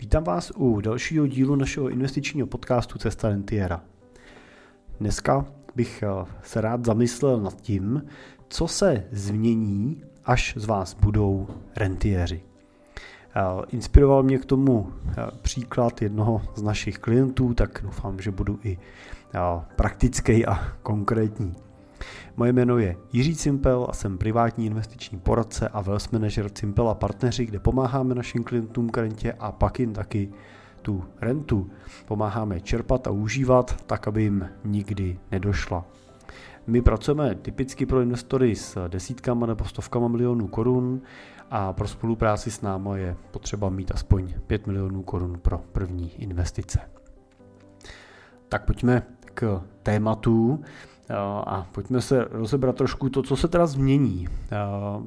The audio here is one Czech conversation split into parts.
Vítám vás u dalšího dílu našeho investičního podcastu Cesta Rentiera. Dneska bych eh, se rád zamyslel nad tím, co se změní, až z vás budou rentiéři. Eh, inspiroval mě k tomu eh, příklad jednoho z našich klientů, tak doufám, že budu i praktický a konkrétní. Moje jméno je Jiří Cimpel a jsem privátní investiční poradce a wealth manager Cimpel a partneři, kde pomáháme našim klientům k rentě a pak jim taky tu rentu pomáháme čerpat a užívat tak, aby jim nikdy nedošla. My pracujeme typicky pro investory s desítkama nebo stovkama milionů korun a pro spolupráci s námi je potřeba mít aspoň 5 milionů korun pro první investice. Tak pojďme k tématu a pojďme se rozebrat trošku to, co se teda změní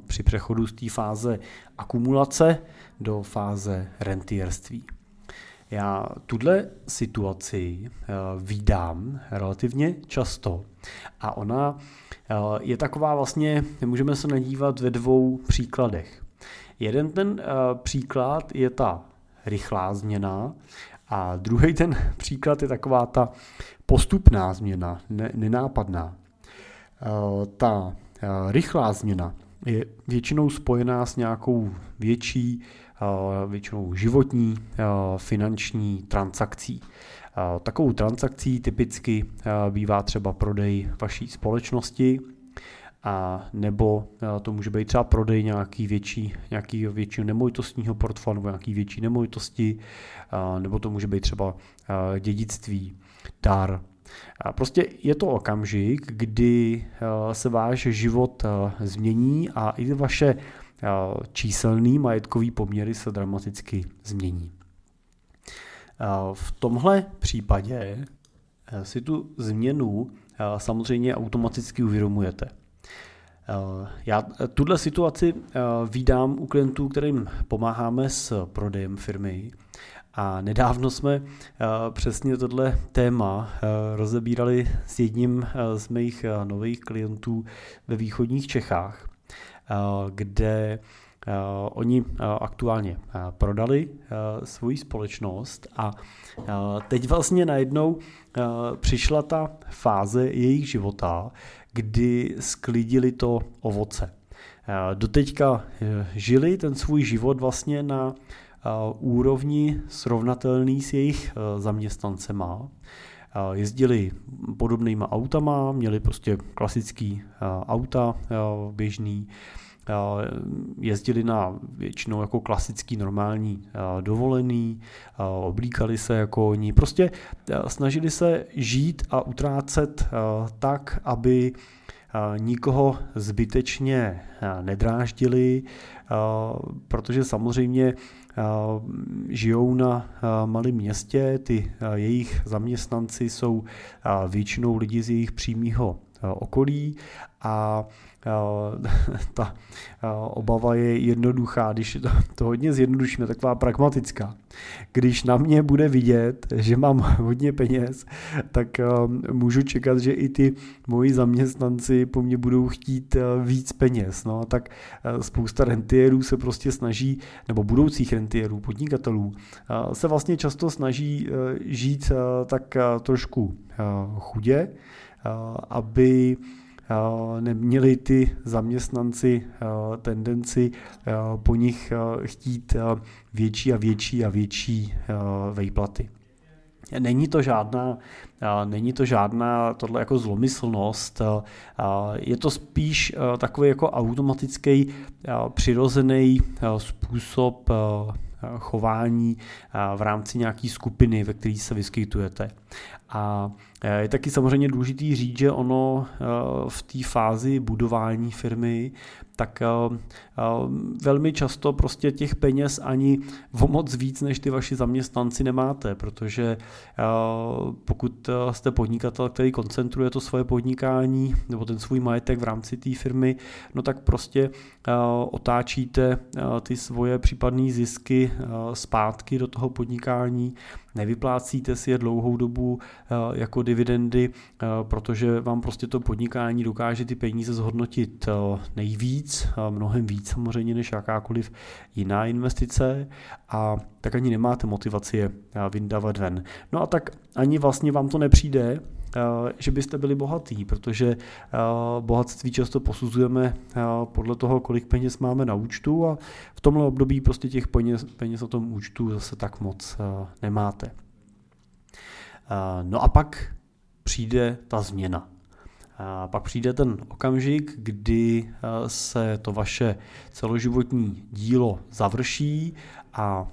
při přechodu z té fáze akumulace do fáze rentierství. Já tuhle situaci vídám relativně často a ona je taková vlastně, můžeme se nadívat ve dvou příkladech. Jeden ten příklad je ta rychlá změna a druhý ten příklad je taková ta postupná změna, ne, nenápadná. Eh, ta eh, rychlá změna je většinou spojená s nějakou větší, eh, většinou životní finanční transakcí. Takovou transakcí typicky bývá třeba prodej vaší společnosti, a nebo to může být třeba prodej nějaký větší, nějaký většího nemovitostního portfolia nebo nějaký větší nemovitosti, nebo to může být třeba dědictví, dar. Prostě je to okamžik, kdy se váš život změní a i vaše číselný majetkový poměry se dramaticky změní. V tomhle případě si tu změnu samozřejmě automaticky uvědomujete. Já tuhle situaci vídám u klientů, kterým pomáháme s prodejem firmy. A nedávno jsme přesně tohle téma rozebírali s jedním z mých nových klientů ve východních Čechách, kde oni aktuálně prodali svoji společnost a teď vlastně najednou přišla ta fáze jejich života, kdy sklidili to ovoce. Doteďka e, žili ten svůj život vlastně na úrovni srovnatelný s jejich zaměstnancema. Jezdili podobnýma autama, měli prostě klasický auta běžný, jezdili na většinou jako klasický normální dovolený, oblíkali se jako oni, prostě snažili se žít a utrácet tak, aby nikoho zbytečně nedráždili, protože samozřejmě žijou na malém městě, ty jejich zaměstnanci jsou většinou lidi z jejich přímého okolí a ta obava je jednoduchá, když to, to hodně zjednodušíme, taková pragmatická. Když na mě bude vidět, že mám hodně peněz, tak můžu čekat, že i ty moji zaměstnanci po mně budou chtít víc peněz. No, tak spousta rentierů se prostě snaží, nebo budoucích rentierů, podnikatelů, se vlastně často snaží žít tak trošku chudě, aby neměli ty zaměstnanci tendenci po nich chtít větší a větší a větší vejplaty. Není to žádná, není to žádná tohle jako zlomyslnost, je to spíš takový jako automatický přirozený způsob chování v rámci nějaké skupiny, ve které se vyskytujete. A je taky samozřejmě důležitý říct, že ono v té fázi budování firmy tak eh, velmi často prostě těch peněz ani o moc víc než ty vaši zaměstnanci nemáte, protože pokud jste podnikatel, který koncentruje to svoje podnikání nebo ten svůj majetek v rámci té firmy, no tak prostě otáčíte ty svoje případné zisky zpátky do toho podnikání nevyplácíte si je dlouhou dobu jako dividendy, protože vám prostě to podnikání dokáže ty peníze zhodnotit nejvíc, mnohem víc samozřejmě než jakákoliv jiná investice a tak ani nemáte motivaci je vyndávat ven. No a tak ani vlastně vám to nepřijde, Eh, že byste byli bohatý, protože eh, bohatství často posuzujeme eh, podle toho, kolik peněz máme na účtu a v tomhle období prostě těch peněz, peněz na tom účtu zase tak moc nemáte. No a pak přijde ta změna. A pak přijde ten okamžik, kdy se to vaše celoživotní dílo završí a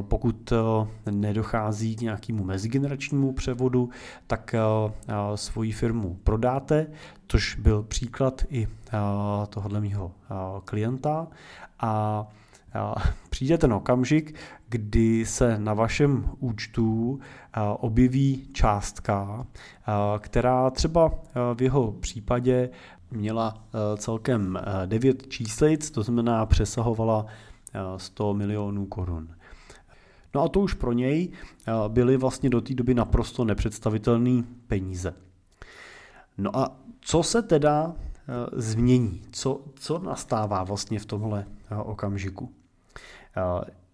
pokud nedochází k nějakému mezigeneračnímu převodu, tak svoji firmu prodáte, což byl příklad i tohohle mého klienta. A přijde ten okamžik, kdy se na vašem účtu objeví částka, která třeba v jeho případě měla celkem 9 číslic, to znamená přesahovala 100 milionů korun. No a to už pro něj byly vlastně do té doby naprosto nepředstavitelné peníze. No a co se teda změní? Co, co nastává vlastně v tomhle okamžiku?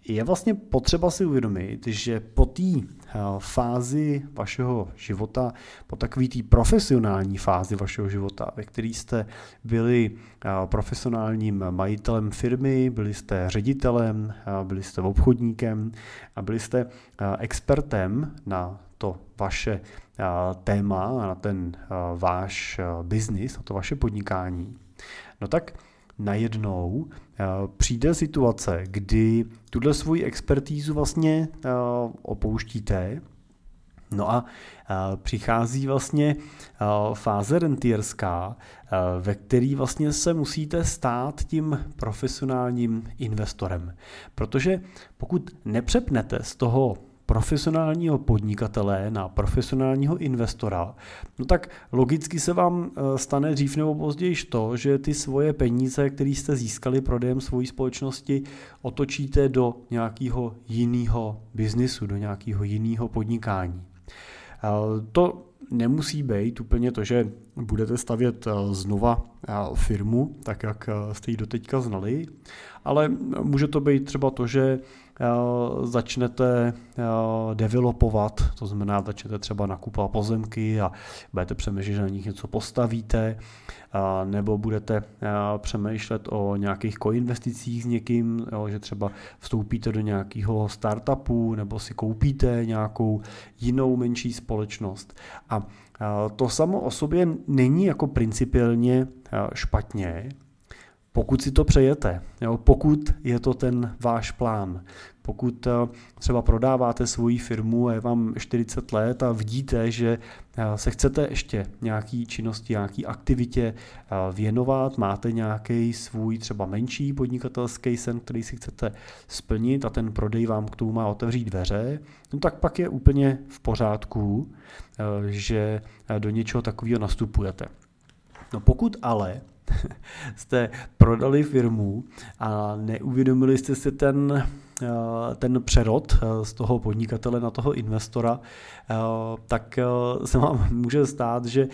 Je vlastně potřeba si uvědomit, že po té eh, fázi vašeho života, po takové té profesionální fázi vašeho života, ve které jste byli eh, profesionálním majitelem firmy, byli jste ředitelem, eh, byli jste obchodníkem a byli jste expertem na to vaše téma, na ten váš biznis, na to vaše podnikání, no tak najednou eh, přijde situace, kdy tuhle svoji expertízu vlastně eh, opouštíte, No a eh, přichází vlastně fáze rentierská, ve který vlastně se musíte stát tím profesionálním investorem. Protože pokud nepřepnete z toho profesionálního podnikatele na profesionálního investora, no tak logicky se vám eh, stane dřív nebo později to, že ty svoje peníze, které jste získali prodejem svojí společnosti, otočíte do nějakého jiného biznisu, do nějakého jiného podnikání. Eh, to nemusí být úplně to, že budete stavět eh, znova firmu, tak jak jste ji doteďka znali, ale může to být třeba to, že začnete eh, developovat, to znamená, začnete třeba nakupovat pozemky a budete přemýšlet, že na nich něco postavíte, eh, nebo budete přemýšlet o nějakých koinvesticích s někým, že třeba vstoupíte do nějakého startupu nebo si koupíte nějakou jinou menší společnost. A to samo o sobě není jako principiálně špatně, pokud si to přejete, jo, pokud je to ten váš plán, pokud eh, třeba prodáváte svoji firmu a je vám 40 let a vidíte, že eh, se chcete ještě nějaký činnosti, nějaký aktivitě eh, věnovat, máte nějaký svůj třeba menší podnikatelský sen, který si chcete splnit a ten prodej vám k tomu má otevřít dveře, no tak pak je úplně v pořádku, že do něčeho takového nastupujete. No pokud ale jste prodali firmu a neuvědomili jste si ten, eh, ten přerod eh, z toho podnikatele na toho investora, eh, tak se vám může stát, že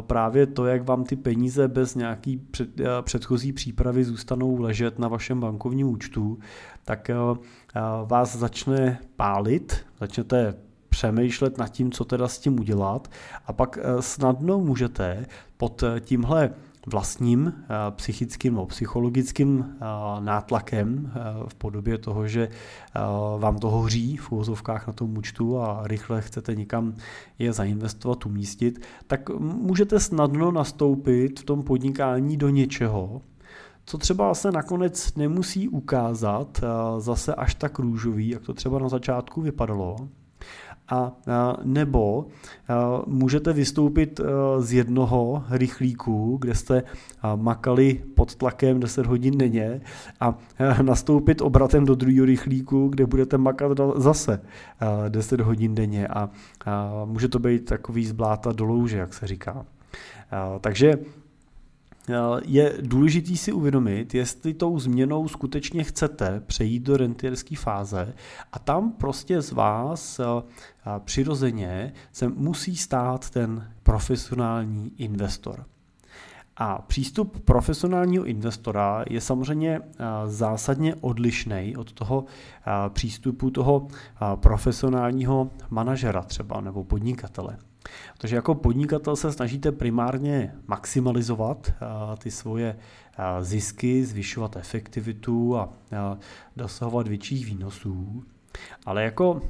právě to, jak vám ty peníze bez nějaký před, předchozí přípravy zůstanou ležet na vašem bankovním účtu, tak vás začne pálit, začnete přemýšlet nad tím, co teda s tím udělat a pak snadno můžete pod tímhle vlastním eh, psychickým nebo psychologickým eh, nátlakem eh, v podobě toho, že vám to hoří v úvozovkách na tom účtu a rychle chcete někam je zainvestovat, umístit, tak můžete snadno nastoupit v tom podnikání do něčeho, co třeba se nakonec nemusí ukázat zase až tak růžový, jak to třeba na začátku vypadalo, a nebo můžete vystoupit z jednoho rychlíku, kde jste makali pod tlakem 10 hodin denně a nastoupit obratem do druhého rychlíku, kde budete makat zase 10 hodin denně a může to být takový zbláta do louže, jak se říká. Takže je důležitý si uvědomit, jestli tou změnou skutečně chcete přejít do rentierské fáze a tam prostě z vás přirozeně se musí stát ten profesionální investor. A přístup profesionálního investora je samozřejmě zásadně odlišný od toho přístupu toho profesionálního manažera třeba nebo podnikatele. Takže jako podnikatel se snažíte primárně maximalizovat ty svoje zisky, zvyšovat efektivitu a dosahovat větších výnosů. Ale jako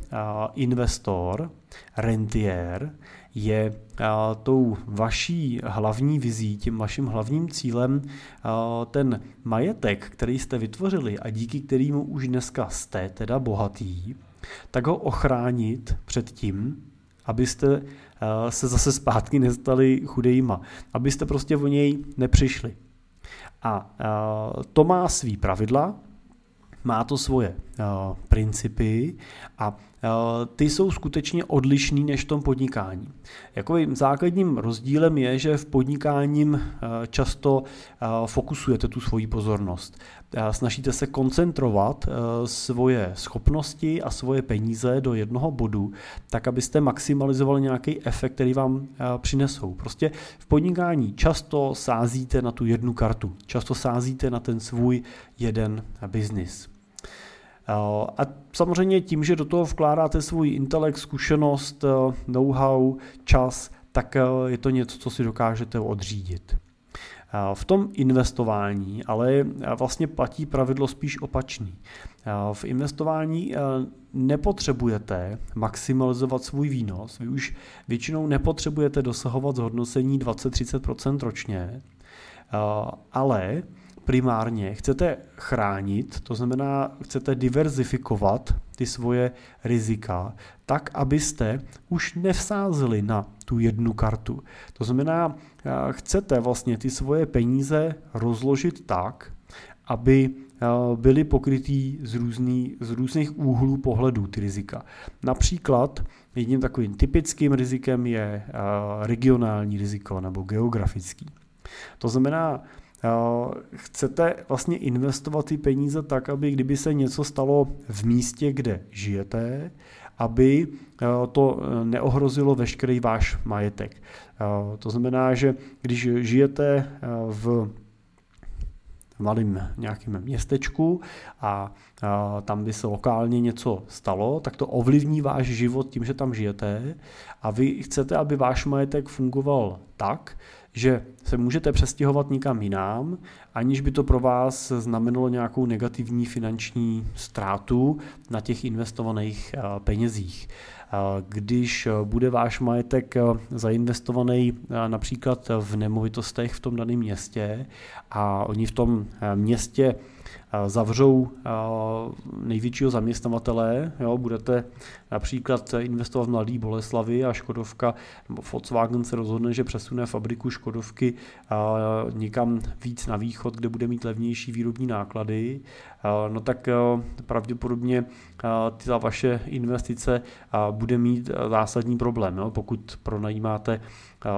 investor, rentier, je tou vaší hlavní vizí, tím vaším hlavním cílem ten majetek, který jste vytvořili a díky kterému už dneska jste teda bohatý, tak ho ochránit před tím, abyste se zase zpátky nestali chudejma, abyste prostě o něj nepřišli. A to má svý pravidla, má to svoje principy a ty jsou skutečně odlišný než v tom podnikání. Jakovým základním rozdílem je, že v podnikáním často fokusujete tu svoji pozornost. Snažíte se koncentrovat svoje schopnosti a svoje peníze do jednoho bodu, tak abyste maximalizovali nějaký efekt, který vám přinesou. Prostě v podnikání často sázíte na tu jednu kartu, často sázíte na ten svůj jeden biznis. A samozřejmě tím, že do toho vkládáte svůj intelekt, zkušenost, eh, know-how, čas, tak eh, je to něco, co si dokážete odřídit. V tom investování ale vlastně platí pravidlo spíš opačný. V investování eh, nepotřebujete maximalizovat svůj výnos, vy už většinou nepotřebujete dosahovat zhodnocení 20-30% ročně, ale primárně chcete chránit, to znamená, chcete diverzifikovat ty svoje rizika, tak, abyste už nevsázeli na tu jednu kartu. To znamená, eh, chcete vlastně ty svoje peníze rozložit tak, aby eh, byly pokrytý z, různý, z různých úhlů pohledů ty rizika. Například jedním takovým typickým rizikem je eh, regionální riziko nebo geografický. To znamená, chcete vlastně investovat ty peníze tak, aby kdyby se něco stalo v místě, kde žijete, aby to neohrozilo veškerý váš majetek. To znamená, že když žijete v malým nějakým městečku a, a tam by se lokálně něco stalo, tak to ovlivní váš život tím, že tam žijete a vy chcete, aby váš majetek fungoval tak, že se můžete přestěhovat nikam jinam, aniž by to pro vás znamenalo nějakou negativní finanční ztrátu na těch investovaných eh, penězích. Eh, když bude váš majetek eh, zainvestovaný například v nemovitostech v tom daném městě a oni v tom městě zavřou největšího zaměstnavatele, jo, budete například investovat v Mladý Boleslavy a Škodovka nebo Volkswagen se rozhodne, že přesune fabriku Škodovky někam víc na východ, kde bude mít levnější výrobní náklady, no tak pravděpodobně ta vaše investice bude mít zásadní problém, jo, pokud pronajímáte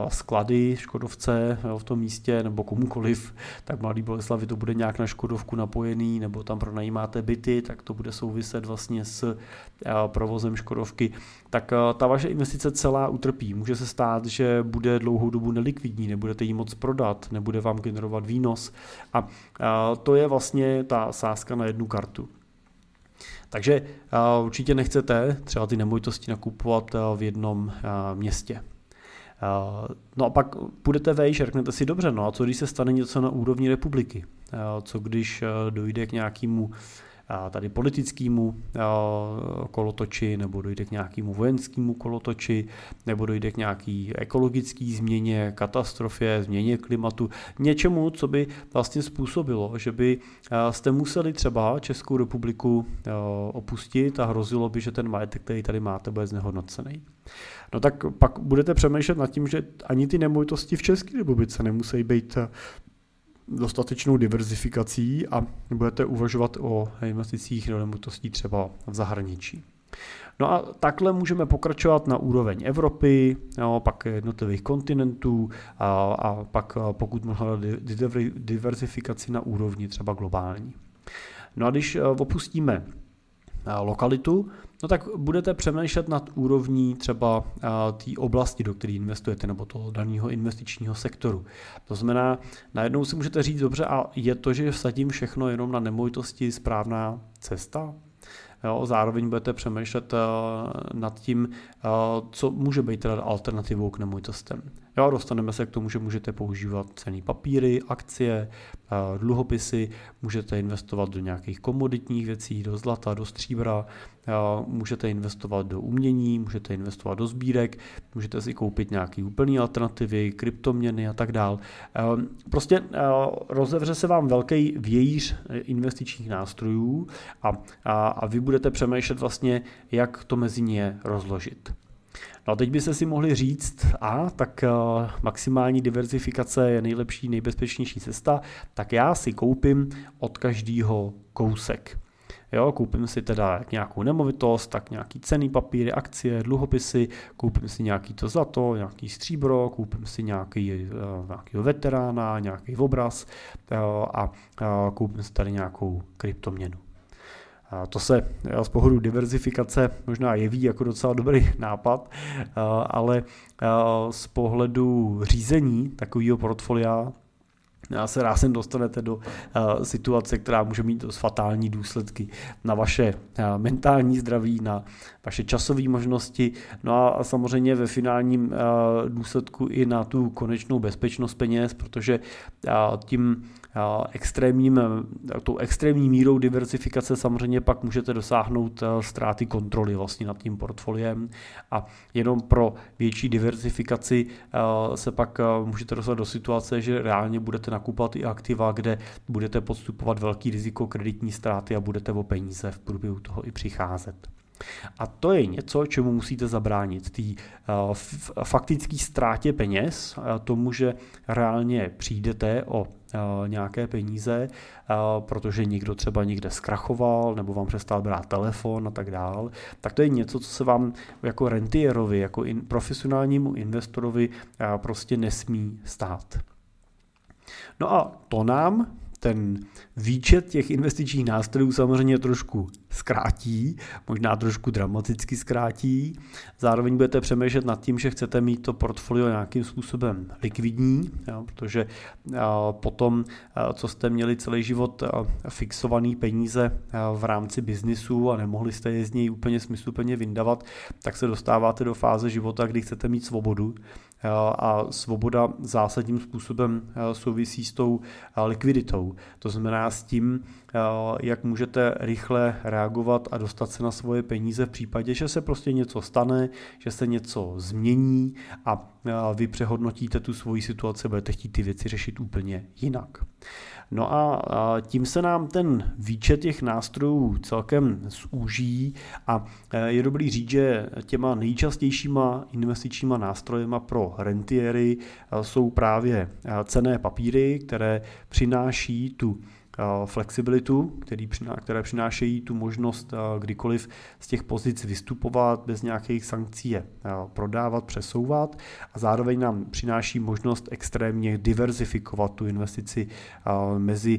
sklady Škodovce v tom místě nebo komukoliv, tak Mladý Boleslavi to bude nějak na Škodovku napojený, nebo tam pronajímáte byty, tak to bude souviset vlastně s provozem Škodovky, tak ta vaše investice celá utrpí. Může se stát, že bude dlouhou dobu nelikvidní, nebudete ji moc prodat, nebude vám generovat výnos a to je vlastně ta sázka na jednu kartu. Takže určitě nechcete třeba ty nemovitosti nakupovat v jednom městě. Eh, no a pak půjdete vejš a řeknete si, dobře, no a co když se stane něco na úrovni republiky? Eh, co když eh, dojde k nějakému tady politickému kolotoči, nebo dojde k nějakému vojenskému kolotoči, nebo dojde k nějaký ekologické změně, katastrofě, změně klimatu, něčemu, co by vlastně způsobilo, že by jste museli třeba Českou republiku opustit a hrozilo by, že ten majetek, který tady máte, bude znehodnocený. No tak pak budete přemýšlet nad tím, že ani ty nemovitosti v České republice nemusí být dostatečnou diverzifikací a budete uvažovat o investicích do nemovitostí třeba v zahraničí. No a takhle můžeme pokračovat na úroveň Evropy, jo, pak jednotlivých kontinentů a, a pak pokud možná diversifikaci na úrovni třeba globální. No a když opustíme lokalitu, no tak budete přemýšlet nad úrovní třeba té oblasti, do které investujete, nebo toho daného investičního sektoru. To znamená, najednou si můžete říct, dobře, a je to, že vsadím všechno jenom na nemovitosti správná cesta? Jo, zároveň budete přemýšlet uh, nad tím, uh, co může být teda alternativou k nemovitostem. Jo, dostaneme se k tomu, že můžete používat cený papíry, akcie, uh, dluhopisy, můžete investovat do nějakých komoditních věcí, do zlata, do stříbra, můžete investovat do umění, můžete investovat do sbírek, můžete si koupit nějaké úplné alternativy, kryptoměny a tak dál. Prostě rozevře se vám velký vějíř investičních nástrojů a, a, a vy budete přemýšlet vlastně, jak to mezi ně rozložit. No a teď byste si mohli říct, a tak maximální diversifikace je nejlepší, nejbezpečnější cesta, tak já si koupím od každého kousek. Jo, koupím si teda nějakou nemovitost, tak nějaký cený papíry, akcie, dluhopisy, koupím si nějaký to zlato, nějaký stříbro, koupím si nějaký, uh, nějakýho veterána, nějaký obraz uh, a koupím si tady nějakou kryptoměnu. To se z pohledu diverzifikace možná jeví jako docela dobrý nápad, ale z pohledu řízení takového portfolia a se rázem dostanete do uh, situace, která může mít dost fatální důsledky na vaše uh, mentální zdraví, na vaše časové možnosti, no a, samozřejmě ve finálním uh, důsledku i na tu konečnou bezpečnost peněz, protože tím extrémním, tou extrémní mírou diversifikace samozřejmě pak můžete dosáhnout ztráty kontroly vlastně nad tím portfoliem. A jenom pro větší diversifikaci se pak můžete dostat do situace, že reálně budete nakupovat i aktiva, kde budete podstupovat velký riziko kreditní ztráty a budete o peníze v průběhu toho i přicházet. A to je něco, čemu musíte zabránit. Tý uh, faktický ztrátě peněz, uh, tomu, že reálně přijdete o uh, nějaké peníze, protože někdo třeba někde zkrachoval nebo vám přestal brát telefon a tak dál, tak to je něco, co se vám jako rentierovi, jako profesionálnímu investorovi prostě nesmí stát. No a to nám ten výčet těch investičních nástrojů samozřejmě trošku zkrátí, možná trošku dramaticky zkrátí. Zároveň budete přemýšlet nad tím, že chcete mít to portfolio nějakým způsobem likvidní, jo, protože potom, co jste měli celý život fixovaný peníze v rámci biznisu a nemohli jste je z něj úplně smysluplně vyndavat, tak se dostáváte do fáze života, kdy chcete mít svobodu a svoboda zásadním způsobem souvisí s tou likviditou. To znamená s tím, jak můžete rychle reagovat a dostat se na svoje peníze v případě, že se prostě něco stane, že se něco změní a vy přehodnotíte tu svoji situaci, budete chtít ty věci řešit úplně jinak. No a tím se nám ten výčet těch nástrojů celkem zúží a e, je dobrý říct, že těma nejčastějšíma investičníma nástrojema pro rentiery e, jsou právě e, cené papíry, které přináší tu flexibilitu, který, které přinášejí tu možnost kdykoliv z těch pozic vystupovat bez nějakých sankcí, je prodávat, přesouvat a zároveň nám přináší možnost extrémně diverzifikovat tu investici mezi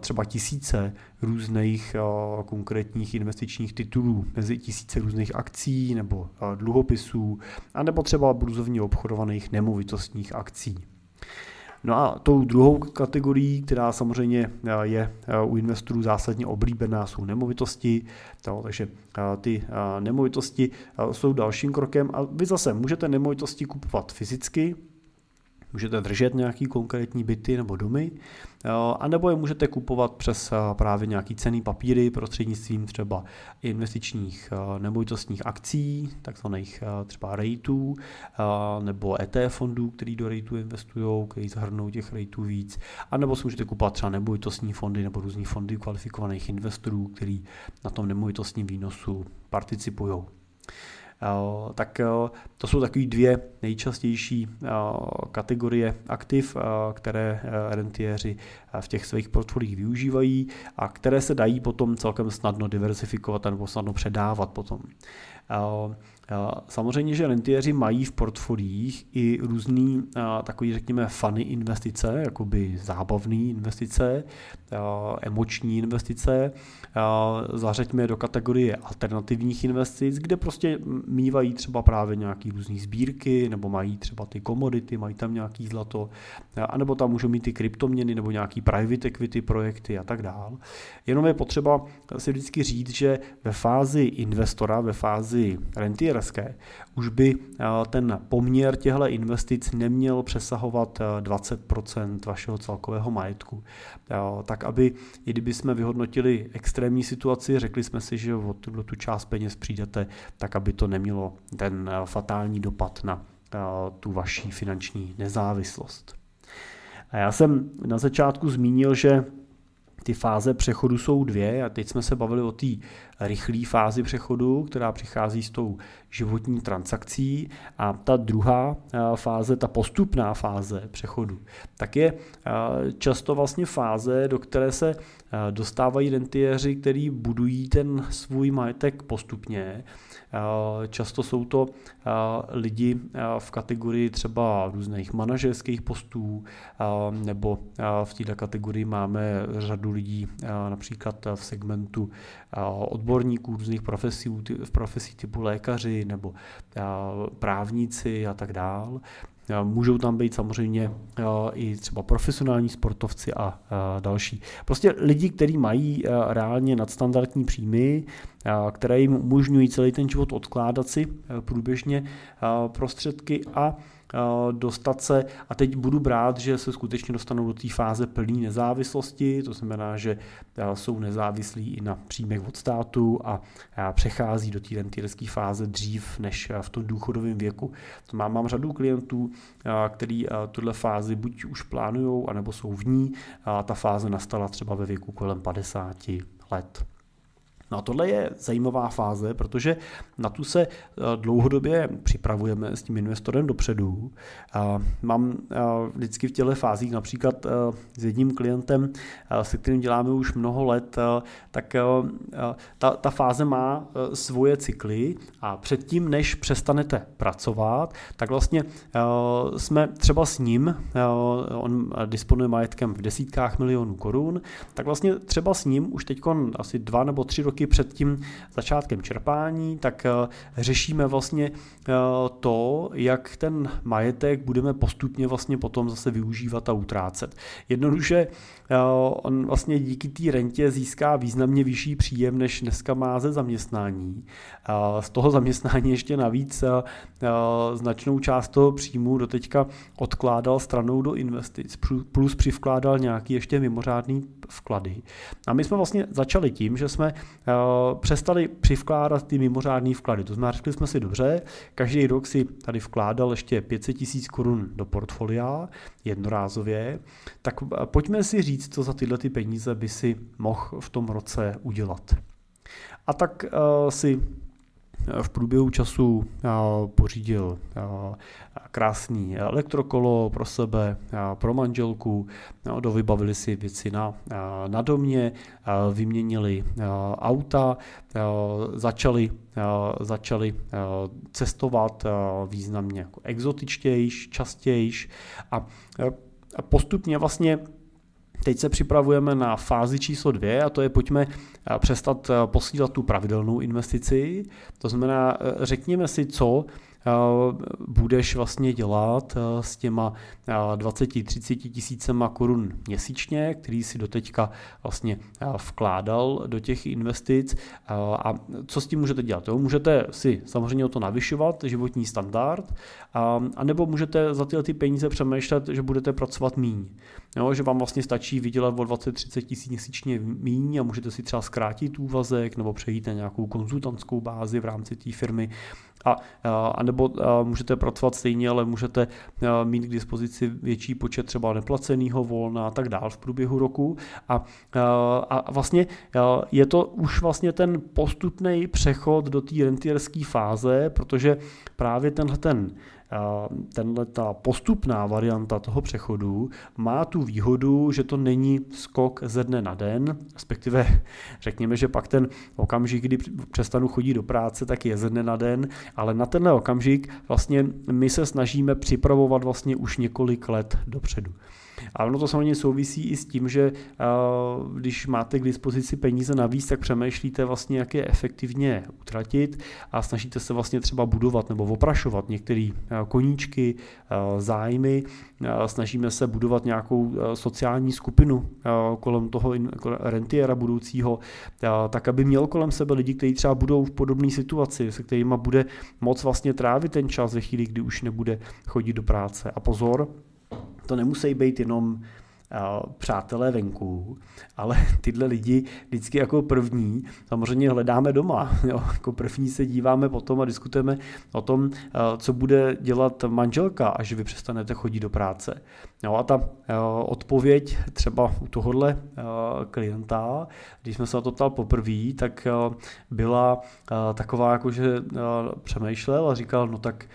třeba tisíce různých konkrétních investičních titulů, mezi tisíce různých akcí nebo dluhopisů, anebo třeba burzovně obchodovaných nemovitostních akcí. No a tou druhou kategorií, která samozřejmě eh, je eh, u investorů zásadně oblíbená, jsou nemovitosti. takže eh, ty nemovitosti jsou dalším krokem a vy zase můžete nemovitosti kupovat fyzicky, Můžete držet nějaký konkrétní byty nebo domy, anebo je můžete kupovat přes právě nějaký cený papíry prostřednictvím třeba investičních nemovitostních akcí, takzvaných třeba rateů, nebo ETF fondů, který do rateů investují, který zahrnou těch rateů víc, anebo si můžete kupovat třeba nemovitostní fondy nebo různý fondy kvalifikovaných investorů, který na tom nemovitostním výnosu participují. Tak to jsou takové dvě nejčastější kategorie aktiv, které rentiéři v těch svých portfoliích využívají a které se dají potom celkem snadno diversifikovat nebo snadno předávat potom. Samozřejmě, že rentiéři mají v portfoliích i různý takový, řekněme, funny investice, jakoby zábavné investice, emoční investice. Zařeďme do kategorie alternativních investic, kde prostě mývají třeba právě nějaký různý sbírky, nebo mají třeba ty komodity, mají tam nějaký zlato, anebo tam můžou mít ty kryptoměny, nebo nějaký private equity projekty a tak dál. Jenom je potřeba si vždycky říct, že ve fázi investora, ve fázi rentierské, už by ten poměr těchto investic neměl přesahovat 20% vašeho celkového majetku. Tak aby, i kdyby jsme vyhodnotili extrémní situaci, řekli jsme si, že o tuto tu část peněz přijdete, tak aby to nemělo ten fatální dopad na tu vaší finanční nezávislost. A já jsem na začátku zmínil, že ty fáze přechodu jsou dvě. A teď jsme se bavili o té rychlé fázi přechodu, která přichází s tou životní transakcí. A ta druhá eh, fáze, ta postupná fáze přechodu, tak je eh, často vlastně fáze, do které se eh, dostávají rentiéři, který budují ten svůj majetek postupně často jsou to eh, lidi eh, v kategorii třeba různých manažerských postů, nebo v této kategorii máme řadu lidí například v segmentu odborníků různých profesí, v profesí typu lékaři nebo právníci a tak dál. Můžou tam být samozřejmě i třeba profesionální sportovci a další. Prostě lidi, kteří mají reálně nadstandardní příjmy, které jim umožňují celý ten život odkládat si průběžně prostředky a dostat se, a teď budu brát, že se skutečně dostanou do té fáze plné nezávislosti, to znamená, že jsou nezávislí i na příjmech od státu a přechází do té rentierské fáze dřív než v tom důchodovém věku. To mám, mám řadu klientů, který tuhle fázi buď už plánují, anebo jsou v ní. A ta fáze nastala třeba ve věku kolem 50 let. No a tohle je zajímavá fáze, protože na tu se eh, dlouhodobě připravujeme s tím investorem dopředu. Mám eh, vždycky v těle fázích například eh, s jedním klientem, se kterým děláme už mnoho let, tak ta, ta fáze má svoje cykly a předtím, než přestanete pracovat, tak vlastně jsme třeba s ním, on disponuje majetkem v desítkách milionů korun, tak vlastně třeba s ním už teď asi dva nebo tři roky roky před tím začátkem čerpání, tak eh, řešíme vlastně eh, to, jak ten majetek budeme postupně vlastně potom zase využívat a utrácet. Jednoduše eh, on vlastně díky té rentě získá významně vyšší příjem, než dneska má ze zaměstnání. Z toho zaměstnání ještě navíc značnou část toho příjmu doteďka odkládal stranou do investic, plus přivkládal nějaký ještě mimořádný vklady. A my jsme vlastně začali tím, že jsme přestali přivkládat ty mimořádné vklady. To znamená, řekli jsme si dobře, každý rok si tady vkládal ještě 500 tisíc korun do portfolia jednorázově, tak eh, pojďme si říct, co za tyhle ty peníze by si mohl v tom roce udělat. A tak uh, si v průběhu času pořídil krásný elektrokolo pro sebe, pro manželku, dovybavili si věci na, na domě, vyměnili auta, začali, začali cestovat významně jako exotičtějš, častějš. A postupně vlastně Teď se připravujeme na fázi číslo dvě a to je pojďme eh, přestat eh, posílat tu pravidelnou investici. To znamená, eh, řekněme si, co budeš vlastně dělat s těma 20-30 tisícema korun měsíčně, který si doteďka vlastně vkládal do těch investic a co s tím můžete dělat? Jo? Můžete si samozřejmě o to navyšovat, životní standard, a, nebo můžete za tyhle ty peníze přemýšlet, že budete pracovat míň. Jo? Že vám vlastně stačí vydělat o 20-30 tisíc měsíčně míň a můžete si třeba zkrátit úvazek nebo přejít na nějakou konzultantskou bázi v rámci té firmy A, a nebo a můžete pracovat stejně, ale můžete mít k dispozici větší počet třeba neplaceného volna a tak dál v průběhu roku. A, a vlastně je to už vlastně ten postupný přechod do té rentierské fáze, protože právě tenhle ten tenhle ta postupná varianta toho přechodu má tu výhodu, že to není skok ze dne na den, respektive řekněme, že pak ten okamžik, kdy přestanu chodit do práce, tak je ze dne na den, ale na tenhle okamžik vlastně my se snažíme připravovat vlastně už několik let dopředu. A ono to samozřejmě souvisí i s tím, že když máte k dispozici peníze navíc, tak přemýšlíte vlastně, jak je efektivně utratit a snažíte se vlastně třeba budovat nebo oprašovat některé koníčky, zájmy, snažíme se budovat nějakou sociální skupinu kolem toho rentiera budoucího, tak aby měl kolem sebe lidi, kteří třeba budou v podobné situaci, se kterými bude moc vlastně trávit ten čas ve chvíli, kdy už nebude chodit do práce. A pozor, to nemusí být jenom přátelé venku, ale tyhle lidi vždycky jako první samozřejmě hledáme doma. Jo? Jako první se díváme potom a diskutujeme o tom, co bude dělat manželka, až vy přestanete chodit do práce. Jo? A ta odpověď třeba u tohohle klienta, když jsme se na to ptal poprvé, tak byla taková, jako že přemýšlel a říkal, no tak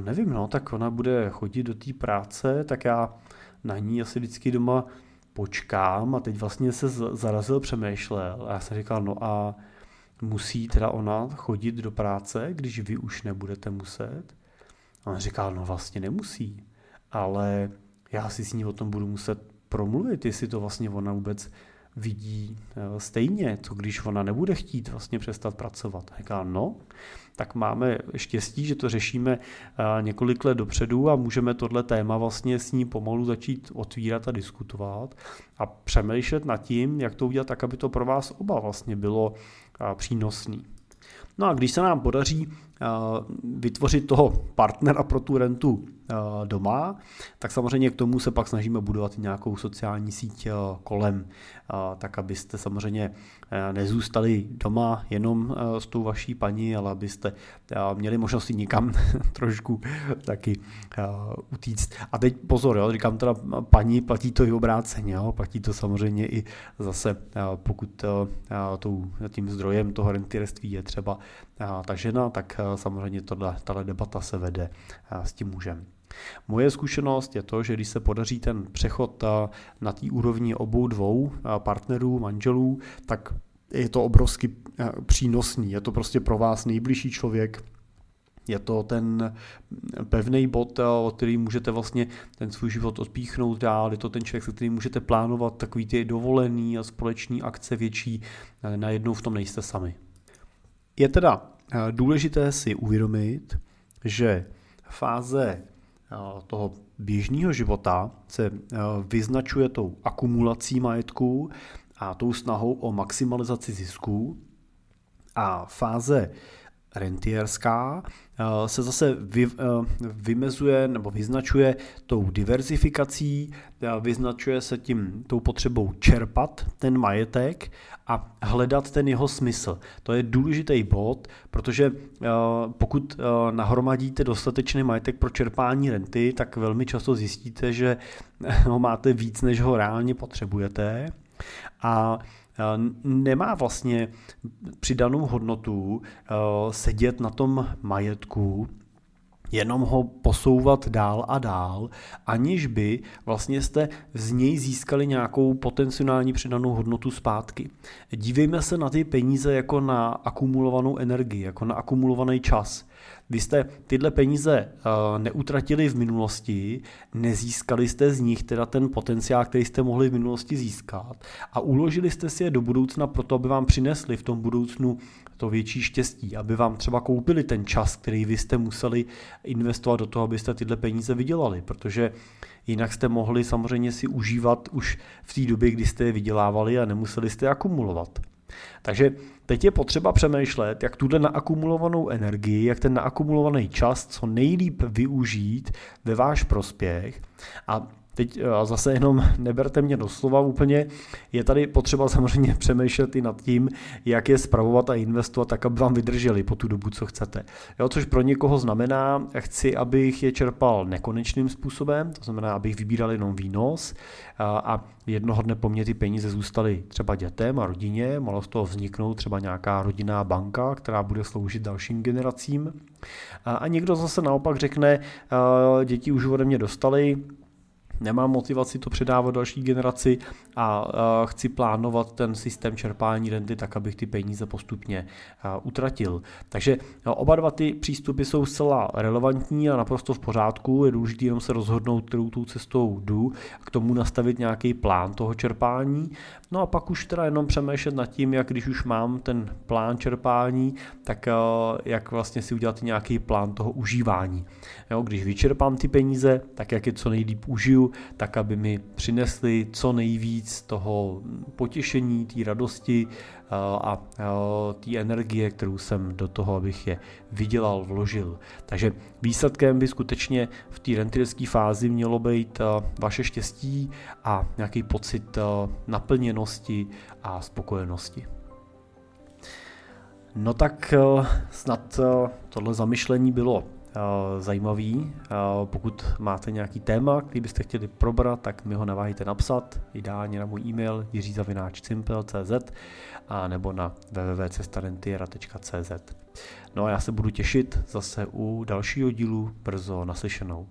nevím, no, tak ona bude chodit do té práce, tak já na ní asi vždycky doma počkám a teď vlastně se zarazil, přemýšlel a já jsem říkal, no a musí teda ona chodit do práce, když vy už nebudete muset? A on říkal, no vlastně nemusí, ale já si s ní o tom budu muset promluvit, jestli to vlastně ona vůbec vidí eh, stejně, co když ona nebude chtít vlastně přestat pracovat. Říká, no, tak máme štěstí, že to řešíme eh, několik let dopředu a můžeme tohle téma vlastně s ní pomalu začít otvírat a diskutovat a přemýšlet nad tím, jak to udělat tak, aby to pro vás oba vlastně bylo eh, přínosný. No a když se nám podaří vytvořit toho partnera pro tu rentu doma, tak samozřejmě k tomu se pak snažíme budovat nějakou sociální síť kolem, tak abyste samozřejmě nezůstali doma jenom s tou vaší paní, ale abyste měli možnost někam trošku taky utíct. A teď pozor, jo, říkám teda paní, platí to i obráceně, jo, platí to samozřejmě i zase, pokud tím zdrojem toho rentierství je třeba ta žena, tak samozřejmě tato debata se vede s tím mužem. Moje zkušenost je to, že když se podaří ten přechod na té úrovni obou dvou partnerů, manželů, tak je to obrovsky přínosný. Je to prostě pro vás nejbližší člověk, je to ten pevný bod, o který můžete vlastně ten svůj život odpíchnout dál, je to ten člověk, se kterým můžete plánovat takový ty dovolený a společný akce větší, najednou v tom nejste sami. Je teda důležité si uvědomit, že fáze toho běžného života se vyznačuje tou akumulací majetku a tou snahou o maximalizaci zisků. A fáze rentierská eh, se zase vy, eh, vymezuje nebo vyznačuje tou diverzifikací, eh, vyznačuje se tím tou potřebou čerpat ten majetek a hledat ten jeho smysl. To je důležitý bod, protože pokud nahromadíte dostatečný majetek pro čerpání renty, tak velmi často zjistíte, že ho máte víc, než ho reálně potřebujete. A nemá vlastně přidanou hodnotu eh, sedět na tom majetku, jenom ho posouvat dál a dál, aniž by vlastně jste z něj získali nějakou potenciální přidanou hodnotu zpátky. Dívejme se na ty peníze jako na akumulovanou energii, jako na akumulovaný čas. Vy jste tyhle peníze uh, neutratili v minulosti, nezískali jste z nich teda ten potenciál, který jste mohli v minulosti získat a uložili jste si je do budoucna proto, aby vám přinesli v tom budoucnu to větší štěstí, aby vám třeba koupili ten čas, který vy jste museli investovat do toho, abyste tyhle peníze vydělali, protože jinak jste mohli samozřejmě si užívat už v té době, kdy jste je vydělávali a nemuseli jste je akumulovat. Takže teď je potřeba přemýšlet, jak tuhle naakumulovanou energii, jak ten naakumulovaný čas co nejlíp využít ve váš prospěch. A teď zase jenom neberte mě doslova úplně, je tady potřeba samozřejmě přemýšlet i nad tím, jak je spravovat a investovat tak, aby vám vydrželi po tu dobu, co chcete. Jo, což pro někoho znamená, chci, abych je čerpal nekonečným způsobem, to znamená, abych vybíral jenom výnos a jednoho dne po mně ty peníze zůstaly třeba dětem a rodině, mohlo z toho vzniknout třeba nějaká rodinná banka, která bude sloužit dalším generacím. A někdo zase naopak řekne, děti už ode mě dostali, nemám motivaci to předávat další generaci a chci plánovat ten systém čerpání renty tak, abych ty peníze postupně utratil. Takže oba dva ty přístupy jsou zcela relevantní a naprosto v pořádku. Je důležité jenom se rozhodnout, kterou tou cestou jdu a k tomu nastavit nějaký plán toho čerpání. No a pak už teda jenom přemýšlet nad tím, jak když už mám ten plán čerpání, tak jak vlastně si udělat nějaký plán toho užívání. Jo, když vyčerpám ty peníze, tak jak je co nejlíp užiju, tak aby mi přinesli co nejvíc toho potěšení, té radosti eh, a eh, té energie, kterou jsem do toho, abych je vydělal, vložil. Takže výsledkem by skutečně v té rentilské fázi mělo být eh, vaše štěstí a nějaký pocit naplněnosti a spokojenosti. No tak snad tohle zamyšlení bylo zajímavý. Eh, pokud máte nějaký téma, který byste chtěli probrat, tak mi ho neváhejte napsat, ideálně na můj e-mail jiřizavináčcimpel.cz a nebo na www.cestarentiera.cz No a já se budu těšit zase u dalšího dílu brzo naslyšenou.